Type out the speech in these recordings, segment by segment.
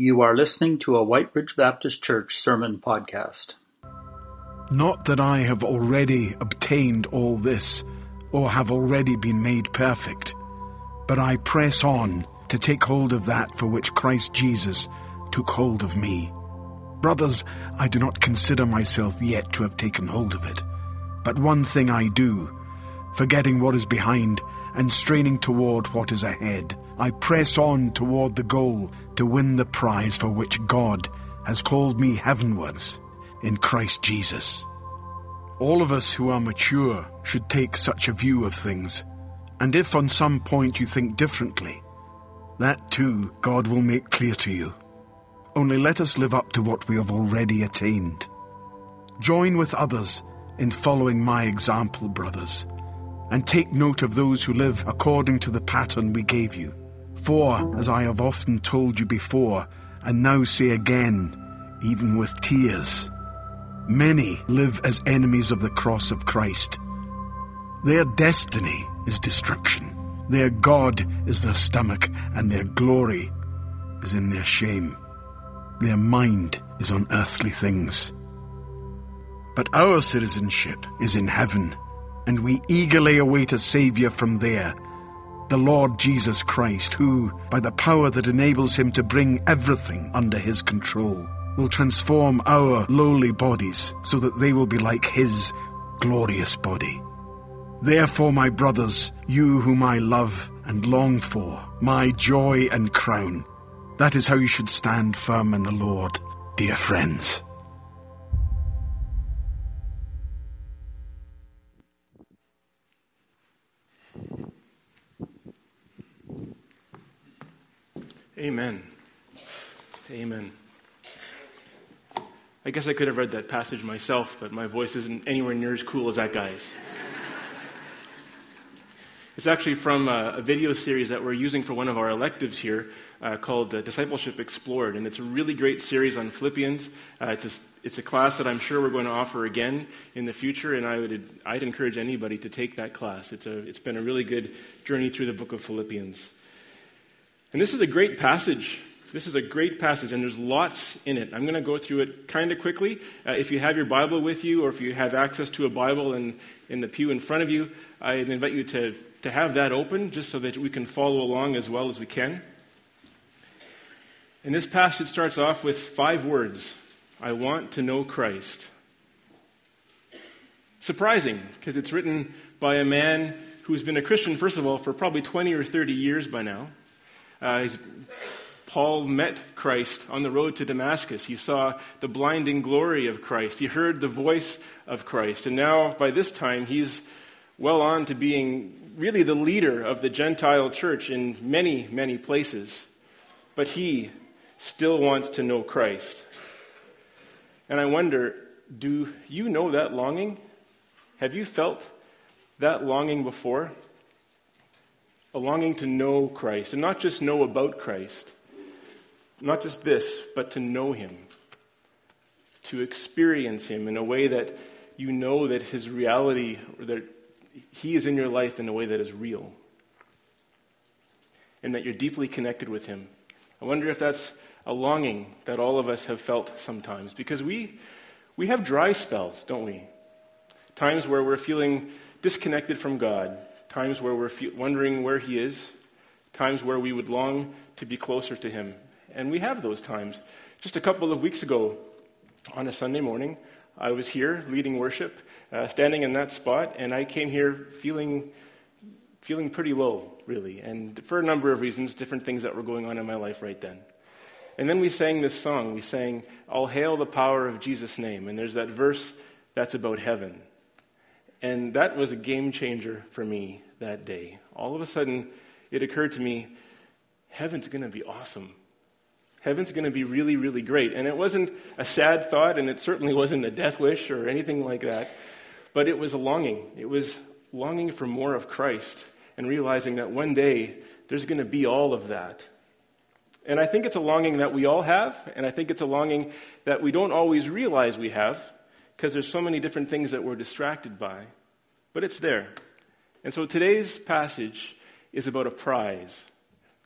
You are listening to a White Ridge Baptist Church sermon podcast. Not that I have already obtained all this, or have already been made perfect, but I press on to take hold of that for which Christ Jesus took hold of me. Brothers, I do not consider myself yet to have taken hold of it. But one thing I do, forgetting what is behind and straining toward what is ahead, I press on toward the goal to win the prize for which God has called me heavenwards in Christ Jesus. All of us who are mature should take such a view of things, and if on some point you think differently, that too God will make clear to you. Only let us live up to what we have already attained. Join with others in following my example, brothers, and take note of those who live according to the pattern we gave you. For, as I have often told you before, and now say again, even with tears, many live as enemies of the cross of Christ. Their destiny is destruction. Their God is their stomach, and their glory is in their shame. Their mind is on earthly things. But our citizenship is in heaven, and we eagerly await a Saviour from there, the Lord Jesus Christ, who, by the power that enables him to bring everything under his control, will transform our lowly bodies so that they will be like his glorious body. Therefore, my brothers, you whom I love and long for, my joy and crown, that is how you should stand firm in the Lord, dear friends. Amen. Amen. I guess I could have read that passage myself, but my voice isn't anywhere near as cool as that guy's. it's actually from a, a, video series that we're using for one of our electives here uh, called uh, Discipleship Explored. And it's a really great series on Philippians. Uh, it's, a, it's a class that I'm sure we're going to offer again in the future, and I would, I'd encourage anybody to take that class. It's, a, it's been a really good journey through the book of Philippians. And this is a great passage. This is a great passage, and there's lots in it. I'm going to go through it kind of quickly. Uh, if you have your Bible with you, or if you have access to a Bible in, in the pew in front of you, I invite you to, to have that open just so that we can follow along as well as we can. And this passage starts off with five words I want to know Christ. Surprising, because it's written by a man who's been a Christian, first of all, for probably 20 or 30 years by now. Uh, Paul met Christ on the road to Damascus. He saw the blinding glory of Christ. He heard the voice of Christ. And now, by this time, he's well on to being really the leader of the Gentile church in many, many places. But he still wants to know Christ. And I wonder do you know that longing? Have you felt that longing before? A longing to know Christ, and not just know about Christ, not just this, but to know Him, to experience Him in a way that you know that His reality, or that He is in your life in a way that is real, and that you're deeply connected with Him. I wonder if that's a longing that all of us have felt sometimes, because we, we have dry spells, don't we? Times where we're feeling disconnected from God, times where we're wondering where He is, times where we would long to be closer to Him. And we have those times. Just a couple of weeks ago, on a Sunday morning, I was here leading worship, uh, standing in that spot, and I came here feeling, feeling pretty low, really, and for a number of reasons, different things that were going on in my life right then. And then we sang this song. We sang, All hail the power of Jesus' name. And there's that verse that's about heaven. And that was a game changer for me that day. All of a sudden, it occurred to me heaven's going to be awesome. Heaven's going to be really, really great. And it wasn't a sad thought, and it certainly wasn't a death wish or anything like that, but it was a longing. It was longing for more of Christ and realizing that one day there's going to be all of that. And I think it's a longing that we all have, and I think it's a longing that we don't always realize we have because there's so many different things that we're distracted by. But it's there. And so today's passage is about a prize.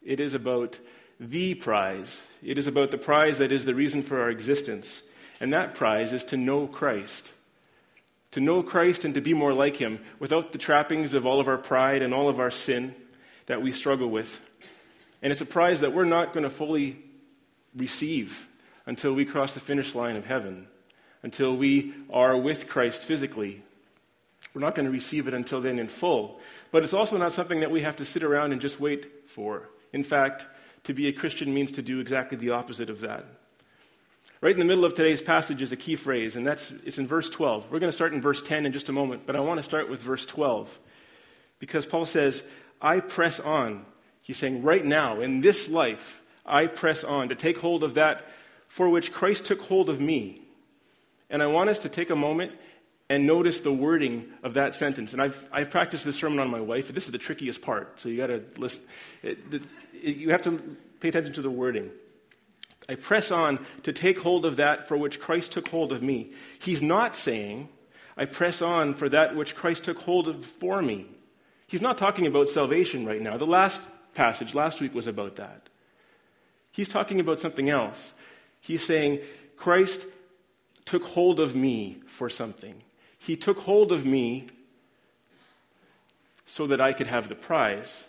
It is about the prize. It is about the prize that is the reason for our existence. And that prize is to know Christ. To know Christ and to be more like him without the trappings of all of our pride and all of our sin that we struggle with. And it's a prize that we're not going to fully receive until we cross the finish line of heaven, until we are with Christ physically. We're not going to receive it until then in full. But it's also not something that we have to sit around and just wait for. In fact, to be a Christian means to do exactly the opposite of that. Right in the middle of today's passage is a key phrase, and that's it's in verse 12. We're going to start in verse 10 in just a moment, but I want to start with verse 12 because Paul says, I press on. He's saying, right now, in this life, I press on to take hold of that for which Christ took hold of me. And I want us to take a moment and notice the wording of that sentence. And I've, I've practiced this sermon on my wife. This is the trickiest part, so you got to listen. It, it, you have to pay attention to the wording. I press on to take hold of that for which Christ took hold of me. He's not saying, I press on for that which Christ took hold of for me. He's not talking about salvation right now. The last passage last week was about that. He's talking about something else. He's saying, Christ took hold of me for something. He took hold of me so that I could have the prize.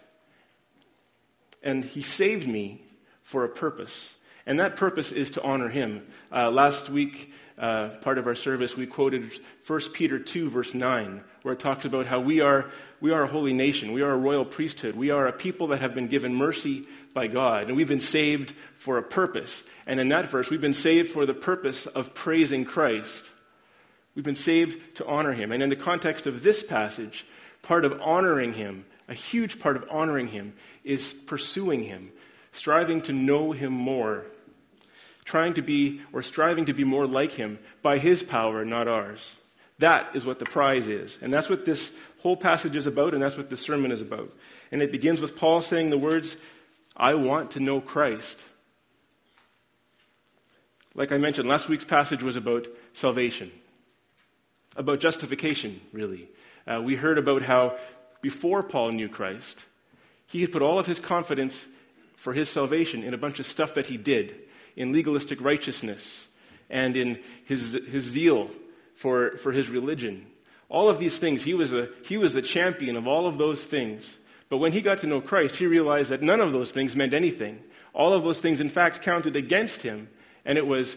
And he saved me for a purpose. And that purpose is to honor him. Uh, last week, uh, part of our service, we quoted 1 Peter 2, verse 9, where it talks about how we are, we are a holy nation. We are a royal priesthood. We are a people that have been given mercy by God. And we've been saved for a purpose. And in that verse, we've been saved for the purpose of praising Christ. We've been saved to honor him. And in the context of this passage, part of honoring him, a huge part of honoring him, is pursuing him, striving to know him more, trying to be or striving to be more like him by his power, not ours. That is what the prize is. And that's what this whole passage is about, and that's what this sermon is about. And it begins with Paul saying the words, I want to know Christ. Like I mentioned, last week's passage was about salvation, about justification, really. Uh, we heard about how before Paul knew Christ, he had put all of his confidence for his salvation in a bunch of stuff that he did, in legalistic righteousness, and in his, his zeal for, for his religion. All of these things, he was, a, he was the champion of all of those things. But when he got to know Christ, he realized that none of those things meant anything. All of those things, in fact, counted against him. And it was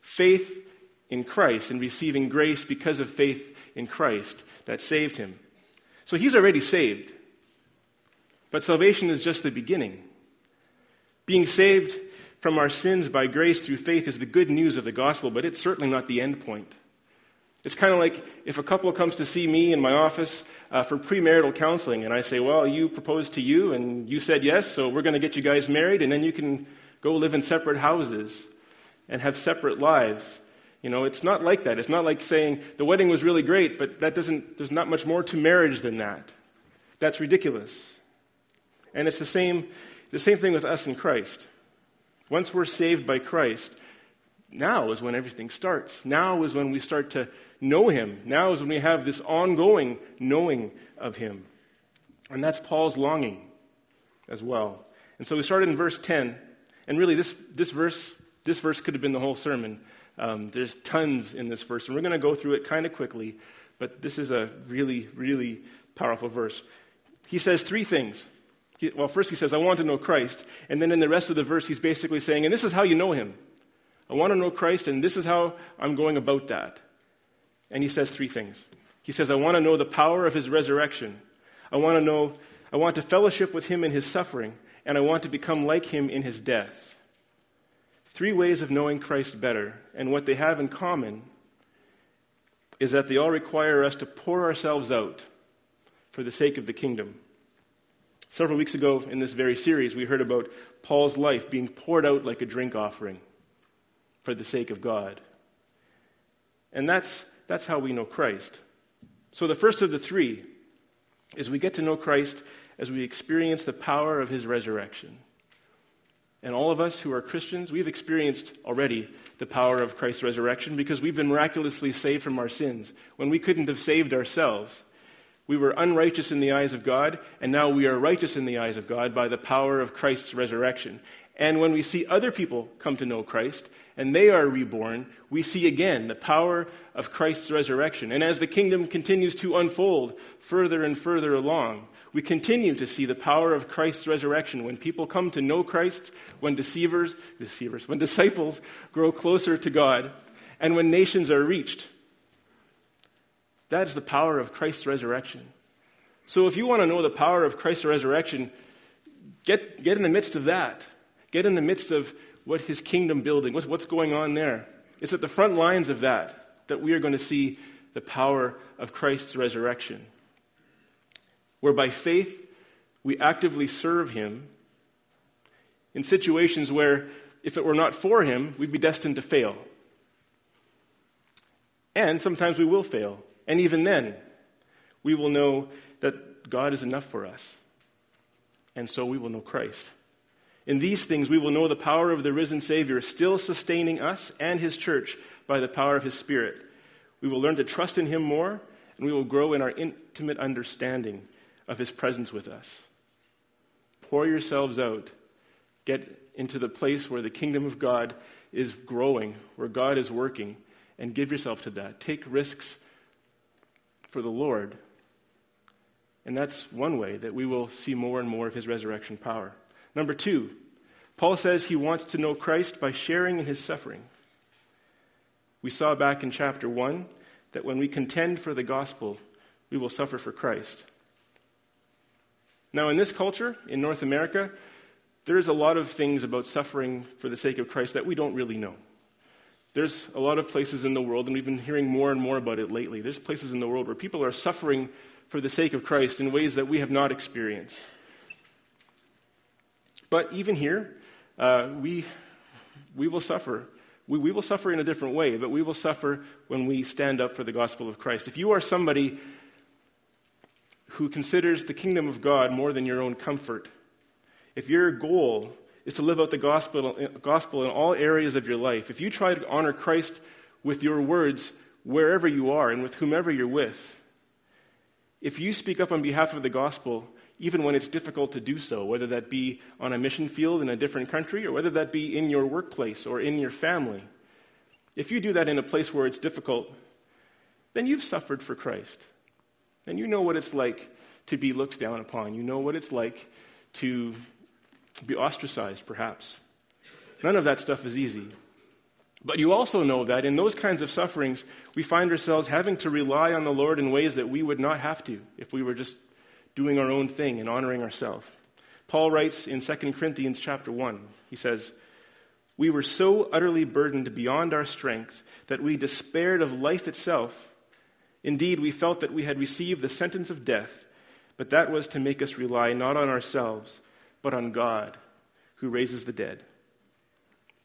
faith in Christ and receiving grace because of faith in Christ that saved him. So he's already saved. But salvation is just the beginning. Being saved from our sins by grace through faith is the good news of the gospel, but it's certainly not the end point. It's kind of like if a couple comes to see me in my office uh, for premarital counseling, and I say, Well, you proposed to you, and you said yes, so we're going to get you guys married, and then you can go live in separate houses and have separate lives. You know, it's not like that. It's not like saying the wedding was really great, but that doesn't, there's not much more to marriage than that. That's ridiculous. And it's the same, the same thing with us in Christ. Once we're saved by Christ, now is when everything starts. Now is when we start to know Him. Now is when we have this ongoing knowing of Him. And that's Paul's longing as well. And so we started in verse 10. And really, this, this, verse, this verse could have been the whole sermon. Um, there's tons in this verse. And we're going to go through it kind of quickly. But this is a really, really powerful verse. He says three things. He, well, first he says, I want to know Christ. And then in the rest of the verse, he's basically saying, and this is how you know him. I want to know Christ, and this is how I'm going about that. And he says three things. He says, I want to know the power of his resurrection. I want to know, I want to fellowship with him in his suffering, and I want to become like him in his death. Three ways of knowing Christ better, and what they have in common is that they all require us to pour ourselves out for the sake of the kingdom. Several weeks ago in this very series, we heard about Paul's life being poured out like a drink offering for the sake of God. And that's, that's how we know Christ. So the first of the three is we get to know Christ as we experience the power of his resurrection. And all of us who are Christians, we've experienced already the power of Christ's resurrection because we've been miraculously saved from our sins when we couldn't have saved ourselves. We were unrighteous in the eyes of God, and now we are righteous in the eyes of God by the power of Christ's resurrection. And when we see other people come to know Christ and they are reborn, we see again the power of Christ's resurrection. And as the kingdom continues to unfold further and further along, we continue to see the power of Christ's resurrection. When people come to know Christ, when deceivers, deceivers, when disciples grow closer to God, and when nations are reached, that is the power of Christ's resurrection. So if you want to know the power of Christ's resurrection, get, get in the midst of that. Get in the midst of what his kingdom building, what's, what's going on there. It's at the front lines of that that we are going to see the power of Christ's resurrection. Where by faith we actively serve him in situations where if it were not for him, we'd be destined to fail. And sometimes we will fail. And even then, we will know that God is enough for us. And so we will know Christ. In these things, we will know the power of the risen Savior still sustaining us and his church by the power of his Spirit. We will learn to trust in him more, and we will grow in our intimate understanding of his presence with us. Pour yourselves out. Get into the place where the kingdom of God is growing, where God is working, and give yourself to that. Take risks for the Lord. And that's one way that we will see more and more of his resurrection power. Number two, Paul says he wants to know Christ by sharing in his suffering. We saw back in chapter 1 that when we contend for the gospel, we will suffer for Christ. Now, in this culture, in North America, there's a lot of things about suffering for the sake of Christ that we don't really know. There's a lot of places in the world, and we've been hearing more and more about it lately. There's places in the world where people are suffering for the sake of Christ in ways that we have not experienced. But even here, uh, we, we will suffer. We, we will suffer in a different way, but we will suffer when we stand up for the gospel of Christ. If you are somebody who considers the kingdom of God more than your own comfort, if your goal is to live out the gospel, gospel in all areas of your life, if you try to honor Christ with your words wherever you are and with whomever you're with, if you speak up on behalf of the gospel even when it's difficult to do so, whether that be on a mission field in a different country or whether that be in your workplace or in your family. If you do that in a place where it's difficult, then you've suffered for Christ. And you know what it's like to be looked down upon. You know what it's like to be ostracized, perhaps. None of that stuff is easy. But you also know that in those kinds of sufferings, we find ourselves having to rely on the Lord in ways that we would not have to if we were just doing our own thing and honoring ourselves. Paul writes in 2 Corinthians chapter 1, he says, We were so utterly burdened beyond our strength that we despaired of life itself. Indeed, we felt that we had received the sentence of death, but that was to make us rely not on ourselves, but on God, who raises the dead.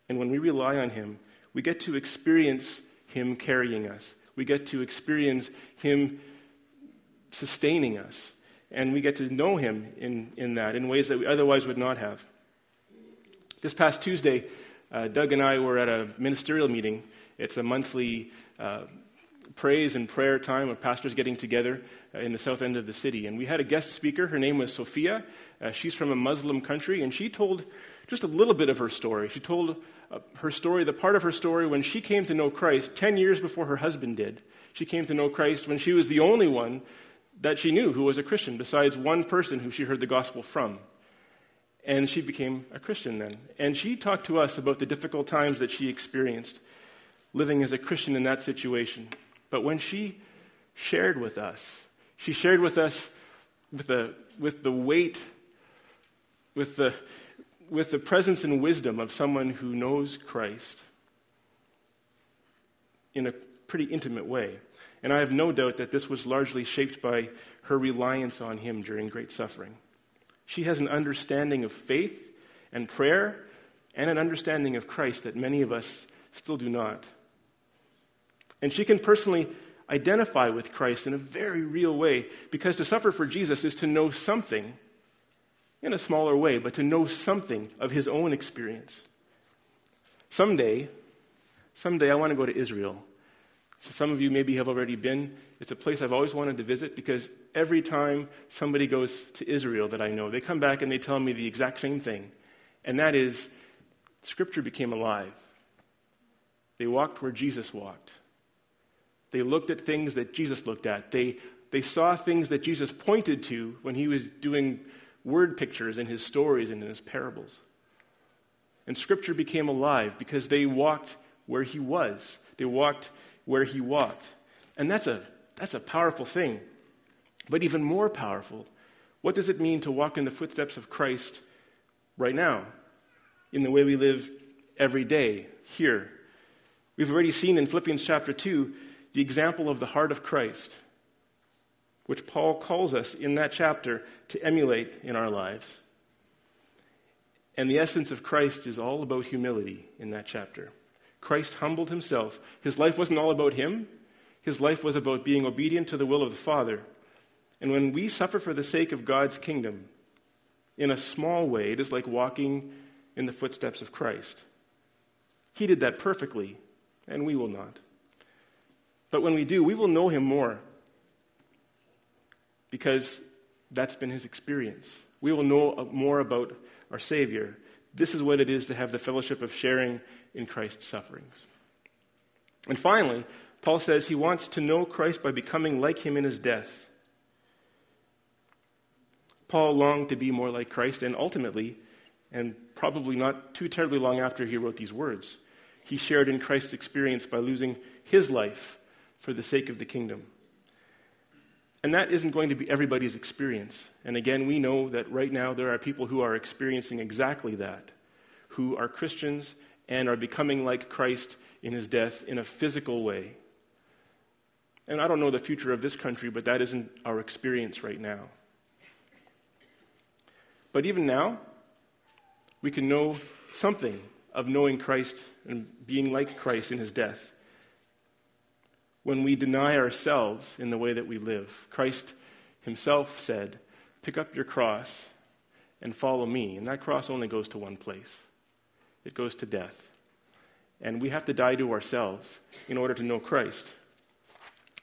And when we rely on Him, we get to experience Him carrying us. We get to experience Him sustaining us and we get to know him in, in that in ways that we otherwise would not have. This past Tuesday, uh, Doug and I were at a ministerial meeting. It's a monthly uh, praise and prayer time of pastors getting together uh, in the south end of the city. And we had a guest speaker. Her name was Sophia. Uh, she's from a Muslim country, and she told just a little bit of her story. She told uh, her story, the part of her story when she came to know Christ 10 years before her husband did. She came to know Christ when she was the only one that she knew who was a Christian, besides one person who she heard the gospel from. And she became a Christian then. And she talked to us about the difficult times that she experienced living as a Christian in that situation. But when she shared with us, she shared with us with the, with the weight, with the, with the presence and wisdom of someone who knows Christ in a pretty intimate way. And I have no doubt that this was largely shaped by her reliance on him during great suffering. She has an understanding of faith and prayer and an understanding of Christ that many of us still do not. And she can personally identify with Christ in a very real way because to suffer for Jesus is to know something in a smaller way, but to know something of his own experience. Someday, someday I want to go to Israel so some of you maybe have already been. It's a place I've always wanted to visit because every time somebody goes to Israel that I know, they come back and they tell me the exact same thing. And that is Scripture became alive. They walked where Jesus walked. They looked at things that Jesus looked at. They, they saw things that Jesus pointed to when he was doing word pictures in his stories and in his parables. And Scripture became alive because they walked where he was. They walked where he walked. And that's a, that's a powerful thing. But even more powerful, what does it mean to walk in the footsteps of Christ right now, in the way we live every day here? We've already seen in Philippians chapter 2 the example of the heart of Christ, which Paul calls us in that chapter to emulate in our lives. And the essence of Christ is all about humility in that chapter. Christ humbled himself. His life wasn't all about him, his life was about being obedient to the will of the Father. And when we suffer for the sake of God's kingdom, in a small way, it is like walking in the footsteps of Christ. He did that perfectly, and we will not. But when we do, we will know him more because that's been his experience. We will know more about our Savior. This is what it is to have the fellowship of sharing in Christ's sufferings. And finally, Paul says he wants to know Christ by becoming like him in his death. Paul longed to be more like Christ, and ultimately, and probably not too terribly long after he wrote these words, he shared in Christ's experience by losing his life for the sake of the kingdom. And that isn't going to be everybody's experience. And again, we know that right now there are people who are experiencing exactly that, who are Christians and are becoming like Christ in his death in a physical way. And I don't know the future of this country, but that isn't our experience right now. But even now, we can know something of knowing Christ and being like Christ in his death when we deny ourselves in the way that we live. Christ himself said, Pick up your cross and follow me. And that cross only goes to one place it goes to death. And we have to die to ourselves in order to know Christ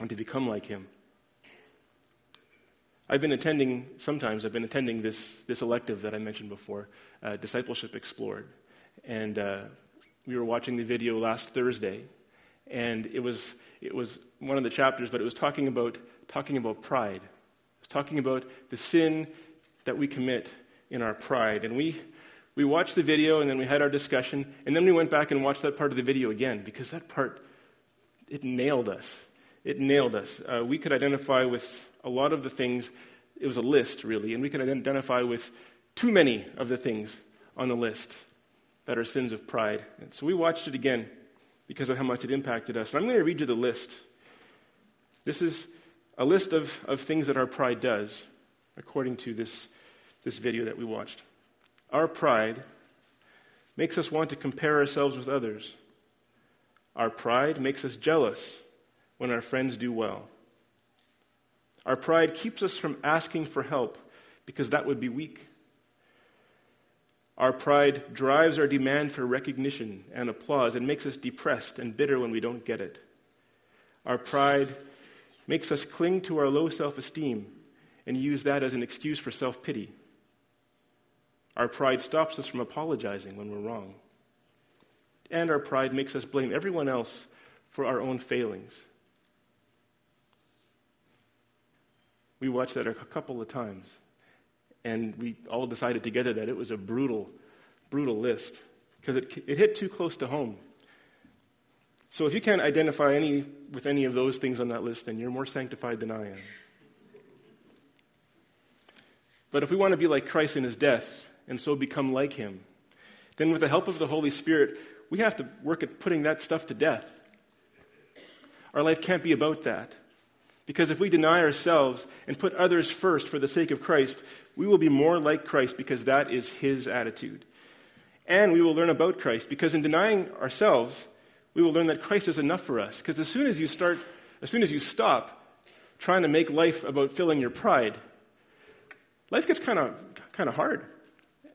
and to become like him. I've been attending, sometimes I've been attending this, this elective that I mentioned before, uh, Discipleship Explored. And uh, we were watching the video last Thursday, and it was, it was one of the chapters, but it was talking about, talking about pride. It was talking about the sin that we commit in our pride. And we, we watched the video, and then we had our discussion, and then we went back and watched that part of the video again, because that part, it nailed us. It nailed us. Uh, we could identify with a lot of the things, it was a list really, and we could identify with too many of the things on the list that are sins of pride. And so we watched it again because of how much it impacted us. And I'm going to read you the list. This is a list of, of things that our pride does, according to this, this video that we watched. Our pride makes us want to compare ourselves with others. Our pride makes us jealous when our friends do well. Our pride keeps us from asking for help because that would be weak. Our pride drives our demand for recognition and applause and makes us depressed and bitter when we don't get it. Our pride makes us cling to our low self esteem and use that as an excuse for self pity. Our pride stops us from apologizing when we're wrong. And our pride makes us blame everyone else for our own failings. We watched that a couple of times, and we all decided together that it was a brutal, brutal list because it, it hit too close to home. So if you can't identify any with any of those things on that list, then you're more sanctified than I am. But if we want to be like Christ in his death and so become like him, then with the help of the Holy Spirit, we have to work at putting that stuff to death. Our life can't be about that. Because if we deny ourselves and put others first for the sake of Christ, we will be more like Christ because that is his attitude. And we will learn about Christ because in denying ourselves, we will learn that Christ is enough for us. Because as soon as you start, as soon as you stop trying to make life about filling your pride, life gets kind of kind of hard.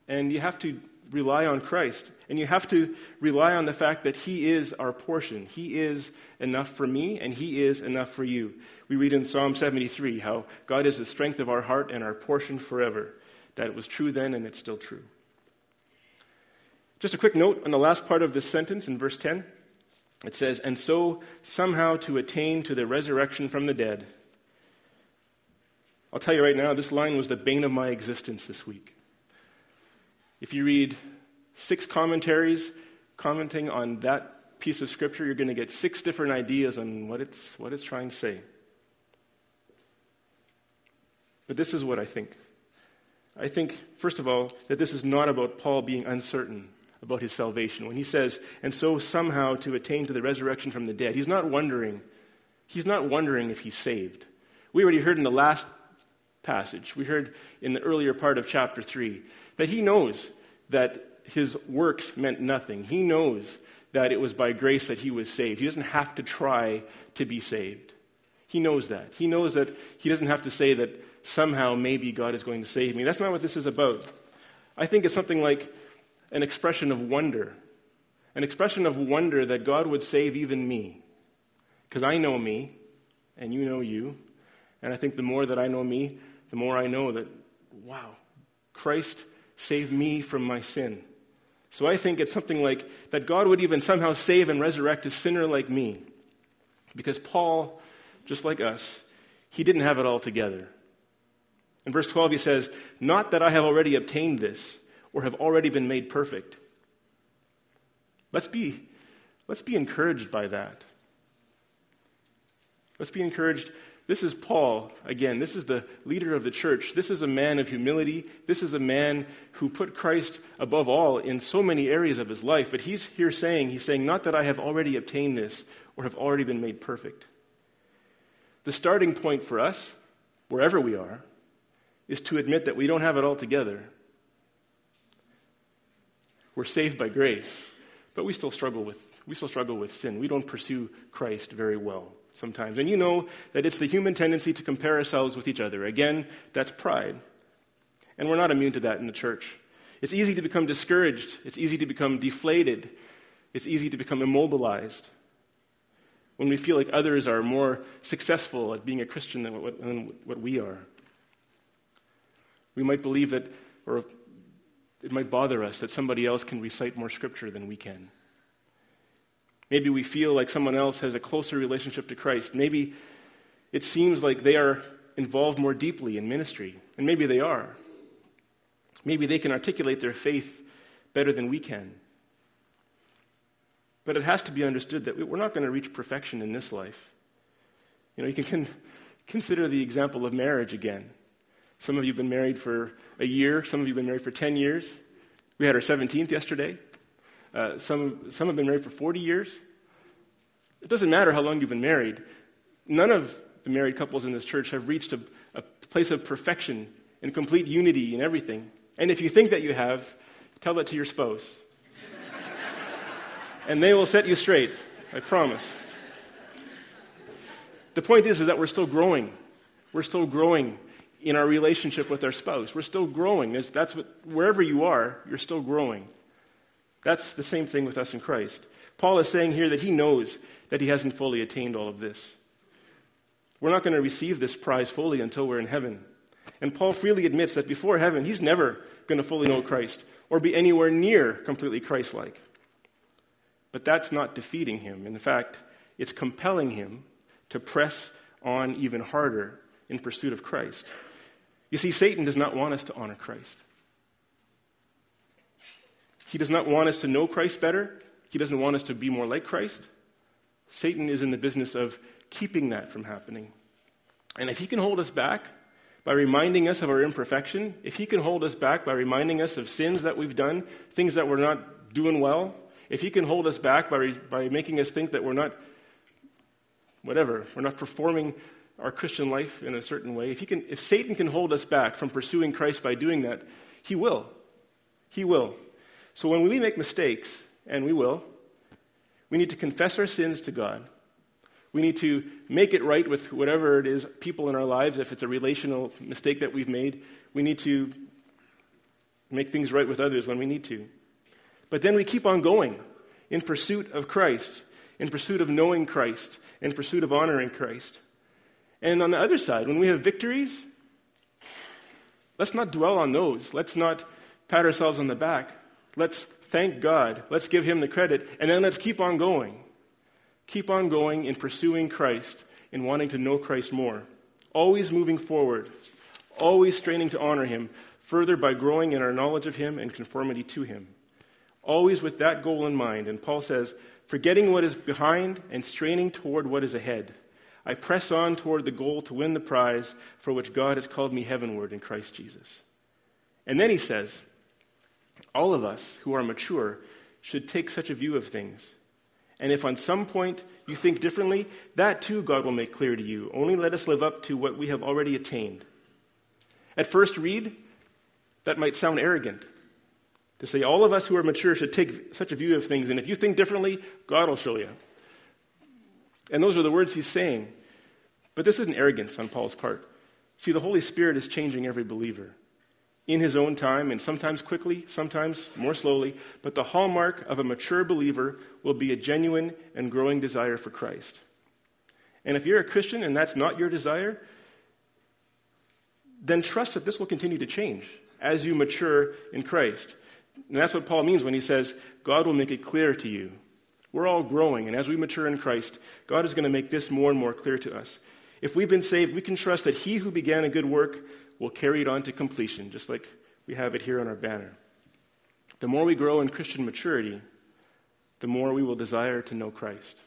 And you have to rely on Christ. And you have to rely on the fact that He is our portion. He is enough for me, and He is enough for you. We read in Psalm 73 how God is the strength of our heart and our portion forever. That it was true then, and it's still true. Just a quick note on the last part of this sentence in verse 10. It says, And so somehow to attain to the resurrection from the dead. I'll tell you right now, this line was the bane of my existence this week. If you read six commentaries commenting on that piece of scripture, you're going to get six different ideas on what it's, what it's trying to say. But this is what I think. I think, first of all, that this is not about Paul being uncertain about his salvation. When he says, and so somehow to attain to the resurrection from the dead, he's not wondering, he's not wondering if he's saved. We already heard in the last passage, we heard in the earlier part of chapter 3, that he knows that his works meant nothing. He knows that it was by grace that he was saved. He doesn't have to try to be saved. He knows that. He knows that he doesn't have to say that somehow maybe God is going to save me. That's not what this is about. I think it's something like an expression of wonder, an expression of wonder that God would save even me. Because I know me, and you know you. And I think the more that I know me, the more I know that, wow, Christ saved me from my sin. So I think it's something like that God would even somehow save and resurrect a sinner like me. Because Paul, just like us, he didn't have it all together. In verse 12, he says, Not that I have already obtained this or have already been made perfect. Let's be, let's be encouraged by that. Let's be encouraged. This is Paul, again. This is the leader of the church. This is a man of humility. This is a man who put Christ above all in so many areas of his life. But he's here saying, He's saying, Not that I have already obtained this or have already been made perfect. The starting point for us, wherever we are, is to admit that we don't have it all together. We're saved by grace, but we still struggle with we still struggle with sin. We don't pursue Christ very well sometimes. And you know that it's the human tendency to compare ourselves with each other. Again, that's pride. And we're not immune to that in the church. It's easy to become discouraged. It's easy to become deflated. It's easy to become immobilized when we feel like others are more successful at being a Christian than what, than what we are. We might believe that, or it might bother us that somebody else can recite more scripture than we can. Maybe we feel like someone else has a closer relationship to Christ. Maybe it seems like they are involved more deeply in ministry, and maybe they are. Maybe they can articulate their faith better than we can. But it has to be understood that we're not going to reach perfection in this life. You know, you can consider the example of marriage again. Some of you have been married for a year, some of you have been married for 10 years. We had our 17th yesterday. Uh, some, some have been married for 40 years. It doesn't matter how long you've been married. None of the married couples in this church have reached a, a place of perfection and complete unity in everything. And if you think that you have, tell that to your spouse. and they will set you straight, I promise. The point is, is that we're still growing. We're still growing in our relationship with our spouse. We're still growing. that's what, wherever you are, you're still growing. That's the same thing with us in Christ. Paul is saying here that he knows that he hasn't fully attained all of this. We're not going to receive this prize fully until we're in heaven. And Paul freely admits that before heaven, he's never going to fully know Christ or be anywhere near completely Christ like. But that's not defeating him. In fact, it's compelling him to press on even harder in pursuit of Christ. You see, Satan does not want us to honor Christ. He does not want us to know Christ better. He doesn't want us to be more like Christ. Satan is in the business of keeping that from happening. And if he can hold us back by reminding us of our imperfection, if he can hold us back by reminding us of sins that we've done, things that we're not doing well, if he can hold us back by, by making us think that we're not, whatever, we're not performing our Christian life in a certain way, if, he can, if Satan can hold us back from pursuing Christ by doing that, he will. He will. So when we make mistakes, and we will, we need to confess our sins to God. We need to make it right with whatever it is, people in our lives. If it's a relational mistake that we've made, we need to make things right with others when we need to. But then we keep on going in pursuit of Christ, in pursuit of knowing Christ, in pursuit of honoring Christ. And on the other side, when we have victories, let's not dwell on those. Let's not pat ourselves on the back. Let's thank God. Let's give him the credit. And then let's keep on going. Keep on going in pursuing Christ, in wanting to know Christ more. Always moving forward, always straining to honor him, further by growing in our knowledge of him and conformity to him. Always with that goal in mind. And Paul says, forgetting what is behind and straining toward what is ahead. I press on toward the goal to win the prize for which God has called me heavenward in Christ Jesus. And then he says, all of us who are mature should take such a view of things. And if on some point you think differently, that too God will make clear to you. Only let us live up to what we have already attained. At first read, that might sound arrogant. To say all of us who are mature should take such a view of things, and if you think differently, God will show you. And those are the words he's saying. But this isn't arrogance on Paul's part. See, the Holy Spirit is changing every believer in his own time, and sometimes quickly, sometimes more slowly. But the hallmark of a mature believer will be a genuine and growing desire for Christ. And if you're a Christian and that's not your desire, then trust that this will continue to change as you mature in Christ. And that's what Paul means when he says, God will make it clear to you. We're all growing, and as we mature in Christ, God is going to make this more and more clear to us. If we've been saved, we can trust that He who began a good work will carry it on to completion, just like we have it here on our banner. The more we grow in Christian maturity, the more we will desire to know Christ.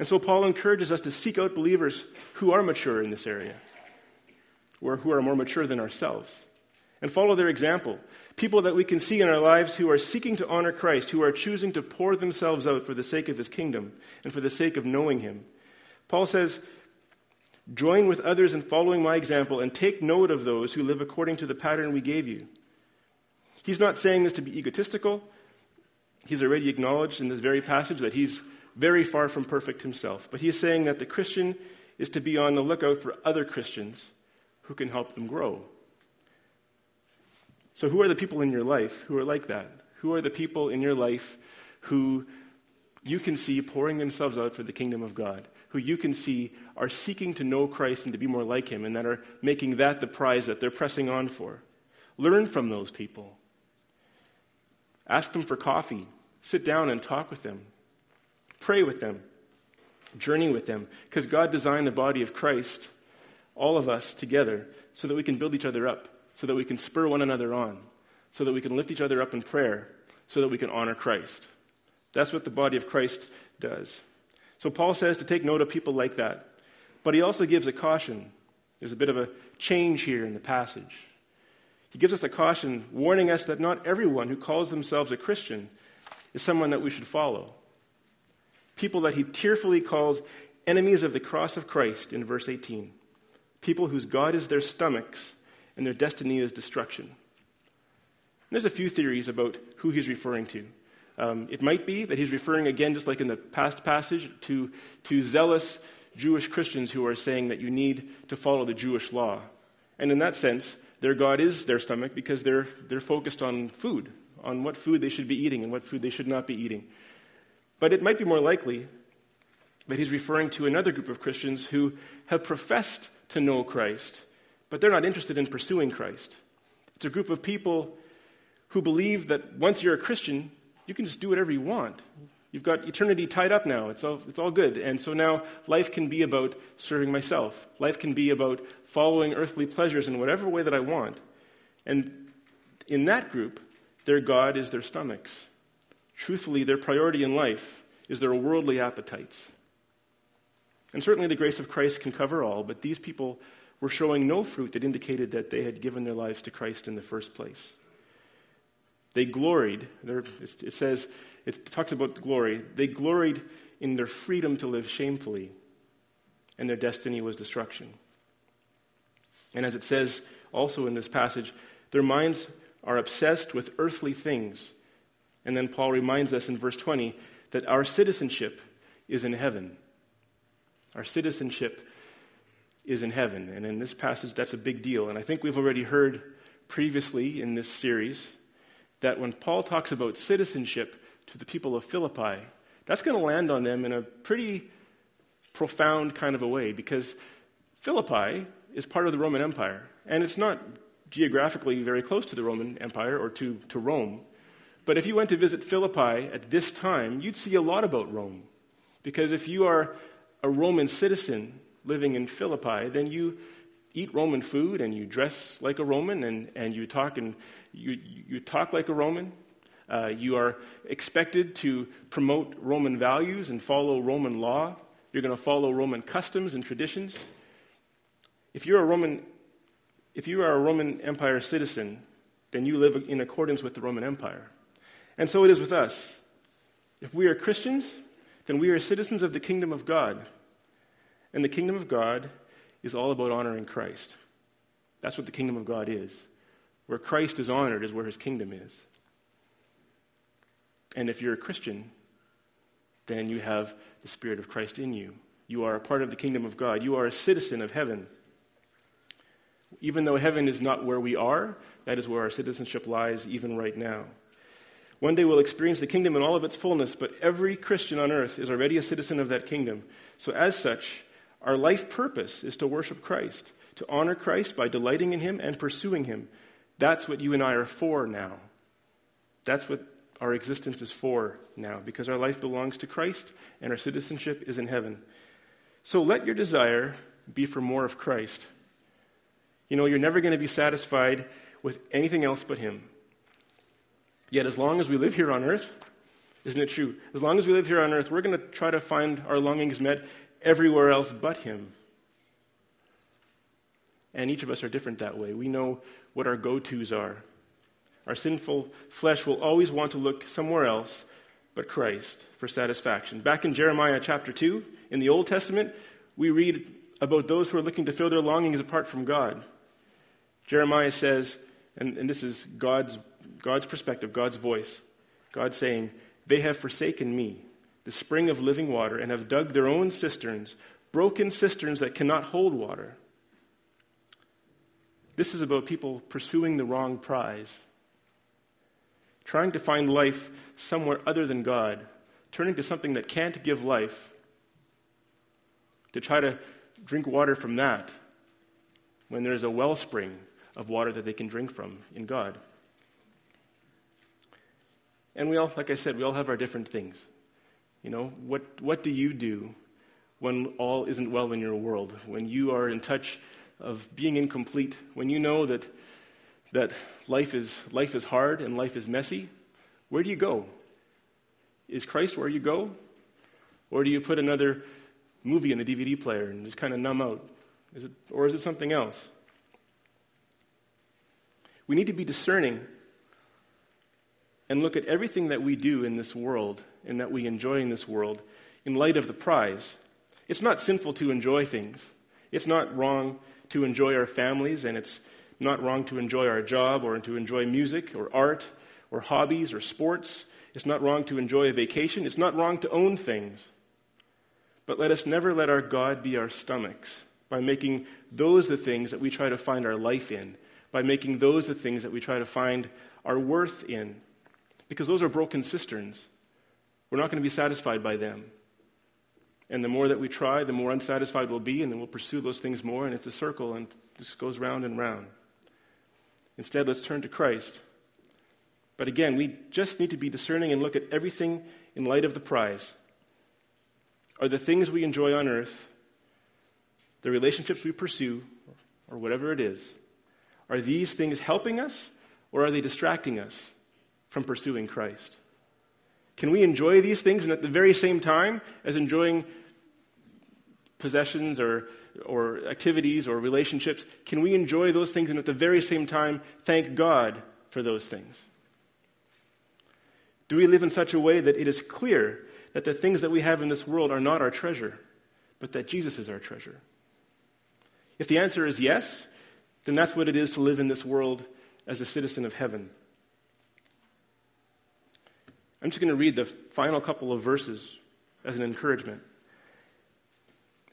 And so Paul encourages us to seek out believers who are mature in this area, or who are more mature than ourselves, and follow their example. People that we can see in our lives who are seeking to honor Christ, who are choosing to pour themselves out for the sake of his kingdom and for the sake of knowing him. Paul says, Join with others in following my example and take note of those who live according to the pattern we gave you. He's not saying this to be egotistical. He's already acknowledged in this very passage that he's very far from perfect himself. But he's saying that the Christian is to be on the lookout for other Christians who can help them grow. So, who are the people in your life who are like that? Who are the people in your life who you can see pouring themselves out for the kingdom of God? Who you can see are seeking to know Christ and to be more like him, and that are making that the prize that they're pressing on for? Learn from those people. Ask them for coffee. Sit down and talk with them. Pray with them. Journey with them. Because God designed the body of Christ, all of us together, so that we can build each other up so that we can spur one another on, so that we can lift each other up in prayer, so that we can honor Christ. That's what the body of Christ does. So Paul says to take note of people like that. But he also gives a caution. There's a bit of a change here in the passage. He gives us a caution, warning us that not everyone who calls themselves a Christian is someone that we should follow. People that he tearfully calls enemies of the cross of Christ in verse 18. People whose God is their stomachs and their destiny is destruction. And there's a few theories about who he's referring to. Um, it might be that he's referring, again, just like in the past passage, to, to zealous Jewish Christians who are saying that you need to follow the Jewish law. And in that sense, their God is their stomach because they're, they're focused on food, on what food they should be eating and what food they should not be eating. But it might be more likely that he's referring to another group of Christians who have professed to know Christ, but they're not interested in pursuing Christ. It's a group of people who believe that once you're a Christian, you can just do whatever you want. You've got eternity tied up now. It's all, it's all good. And so now life can be about serving myself. Life can be about following earthly pleasures in whatever way that I want. And in that group, their God is their stomachs. Truthfully, their priority in life is their worldly appetites. And certainly the grace of Christ can cover all, but these people were showing no fruit that indicated that they had given their lives to Christ in the first place. They gloried, it says, it talks about glory. They gloried in their freedom to live shamefully, and their destiny was destruction. And as it says also in this passage, their minds are obsessed with earthly things. And then Paul reminds us in verse 20 that our citizenship is in heaven. Our citizenship is in heaven. And in this passage, that's a big deal. And I think we've already heard previously in this series that when Paul talks about citizenship to the people of Philippi, that's going to land on them in a pretty profound kind of a way because Philippi is part of the Roman Empire. And it's not geographically very close to the Roman Empire or to, to Rome, But if you went to visit Philippi at this time, you'd see a lot about Rome. Because if you are a Roman citizen living in Philippi, then you eat Roman food and you dress like a Roman and, and you, talk and you, you talk like a Roman. Uh, you are expected to promote Roman values and follow Roman law. You're going to follow Roman customs and traditions. If you're a Roman, if you are a Roman Empire citizen, then you live in accordance with the Roman Empire. And so it is with us. If we are Christians, then we are citizens of the kingdom of God. And the kingdom of God is all about honoring Christ. That's what the kingdom of God is. Where Christ is honored is where his kingdom is. And if you're a Christian, then you have the Spirit of Christ in you. You are a part of the kingdom of God. You are a citizen of heaven. Even though heaven is not where we are, that is where our citizenship lies even right now. One day we'll experience the kingdom in all of its fullness, but every Christian on earth is already a citizen of that kingdom. So, as such, our life purpose is to worship Christ, to honor Christ by delighting in Him and pursuing Him. That's what you and I are for now. That's what our existence is for now, because our life belongs to Christ and our citizenship is in heaven. So let your desire be for more of Christ. You know, you're never going to be satisfied with anything else but Him. Yet, as long as we live here on earth, isn't it true? As long as we live here on earth, we're going to try to find our longings met everywhere else but Him. And each of us are different that way. We know what our go tos are. Our sinful flesh will always want to look somewhere else but Christ for satisfaction. Back in Jeremiah chapter 2, in the Old Testament, we read about those who are looking to fill their longings apart from God. Jeremiah says, and, and this is God's, God's perspective, God's voice, God saying, They have forsaken me, the spring of living water, and have dug their own cisterns, broken cisterns that cannot hold water. This is about people pursuing the wrong prize, trying to find life somewhere other than God, turning to something that can't give life, to try to drink water from that when there's a wellspring of water that they can drink from in God. And we all, like I said, we all have our different things. You know, what, what do you do when all isn't well in your world? When you are in touch of being incomplete? When you know that, that life, is, life is hard and life is messy? Where do you go? Is Christ where you go? Or do you put another movie in the DVD player and just kind of numb out? Is it, or is it something else? We need to be discerning and look at everything that we do in this world and that we enjoy in this world in light of the prize. It's not sinful to enjoy things. It's not wrong to enjoy our families, and it's not wrong to enjoy our job or to enjoy music or art or hobbies or sports. It's not wrong to enjoy a vacation. It's not wrong to own things. But let us never let our God be our stomachs by making those the things that we try to find our life in, by making those the things that we try to find our worth in. Because those are broken cisterns. We're not going to be satisfied by them. And the more that we try, the more unsatisfied we'll be, and then we'll pursue those things more, and it's a circle, and this goes round and round. Instead, let's turn to Christ. But again, we just need to be discerning and look at everything in light of the prize. Are the things we enjoy on earth, the relationships we pursue, or whatever it is, are these things helping us, or are they distracting us from pursuing Christ? Can we enjoy these things and at the very same time as enjoying possessions or, or activities or relationships, can we enjoy those things and at the very same time thank God for those things? Do we live in such a way that it is clear that the things that we have in this world are not our treasure, but that Jesus is our treasure? If the answer is yes, then that's what it is to live in this world as a citizen of heaven. I'm just going to read the final couple of verses as an encouragement.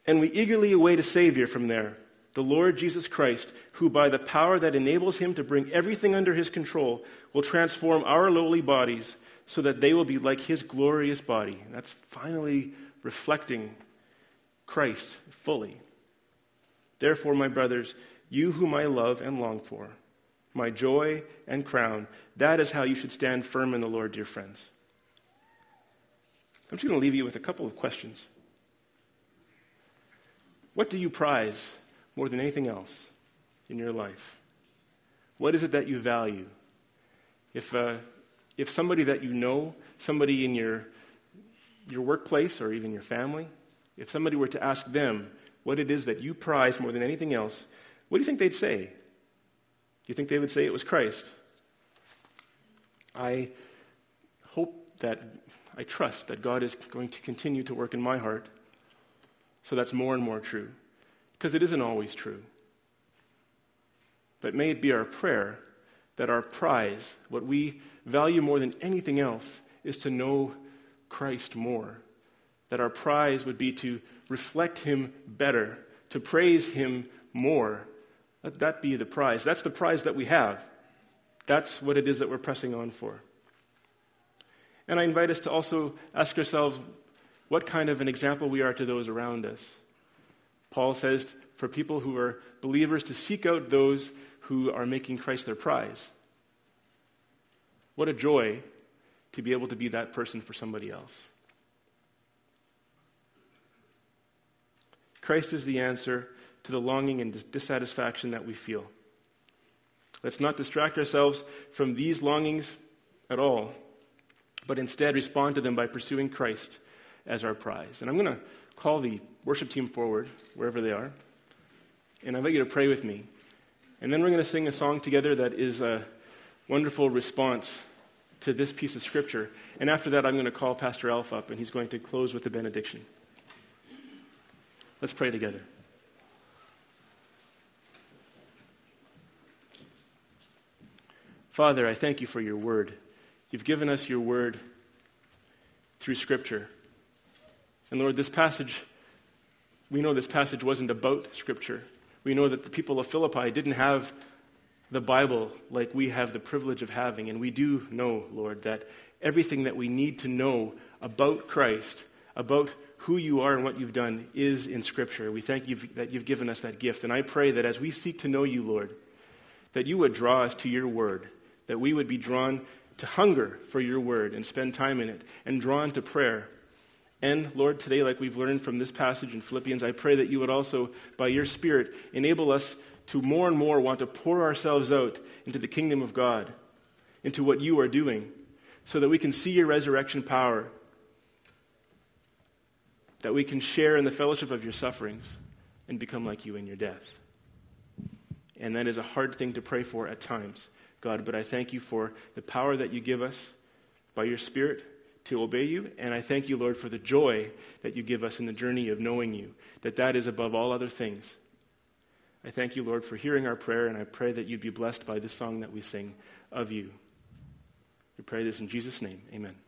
And we eagerly await a Savior from there, the Lord Jesus Christ, who, by the power that enables him to bring everything under his control, will transform our lowly bodies so that they will be like his glorious body. And that's finally reflecting Christ fully. Therefore, my brothers, you whom I love and long for, my joy and crown. That is how you should stand firm in the Lord, dear friends. I'm just going to leave you with a couple of questions. What do you prize more than anything else in your life? What is it that you value? If, uh, if somebody that you know, somebody in your, your workplace or even your family, if somebody were to ask them what it is that you prize more than anything else, what do you think they'd say? Do you think they would say it was Christ? I hope that, I trust that God is going to continue to work in my heart so that's more and more true. Because it isn't always true. But may it be our prayer that our prize, what we value more than anything else, is to know Christ more. That our prize would be to reflect Him better, to praise Him more. Let that be the prize. That's the prize that we have. That's what it is that we're pressing on for. And I invite us to also ask ourselves what kind of an example we are to those around us. Paul says for people who are believers to seek out those who are making Christ their prize. What a joy to be able to be that person for somebody else. Christ is the answer to the longing and dissatisfaction that we feel. Let's not distract ourselves from these longings at all, but instead respond to them by pursuing Christ as our prize. And I'm going to call the worship team forward, wherever they are, and I invite you to pray with me. And then we're going to sing a song together that is a wonderful response to this piece of scripture. And after that, I'm going to call Pastor Alf up, and he's going to close with the benediction. Let's pray together. Father, I thank you for your word. You've given us your word through Scripture. And Lord, this passage, we know this passage wasn't about Scripture. We know that the people of Philippi didn't have the Bible like we have the privilege of having. And we do know, Lord, that everything that we need to know about Christ, about who you are and what you've done, is in Scripture. We thank you that you've given us that gift. And I pray that as we seek to know you, Lord, that you would draw us to your word, that we would be drawn to hunger for your word and spend time in it, and drawn to prayer and Lord, today, like we've learned from this passage in Philippians, I pray that you would also, by your Spirit, enable us to more and more want to pour ourselves out into the kingdom of God, into what you are doing, so that we can see your resurrection power, that we can share in the fellowship of your sufferings and become like you in your death. And that is a hard thing to pray for at times, God, but I thank you for the power that you give us by your Spirit to obey you. And I thank you, Lord, for the joy that you give us in the journey of knowing you, that that is above all other things. I thank you, Lord, for hearing our prayer, and I pray that you'd be blessed by this song that we sing of you. We pray this in Jesus' name. Amen.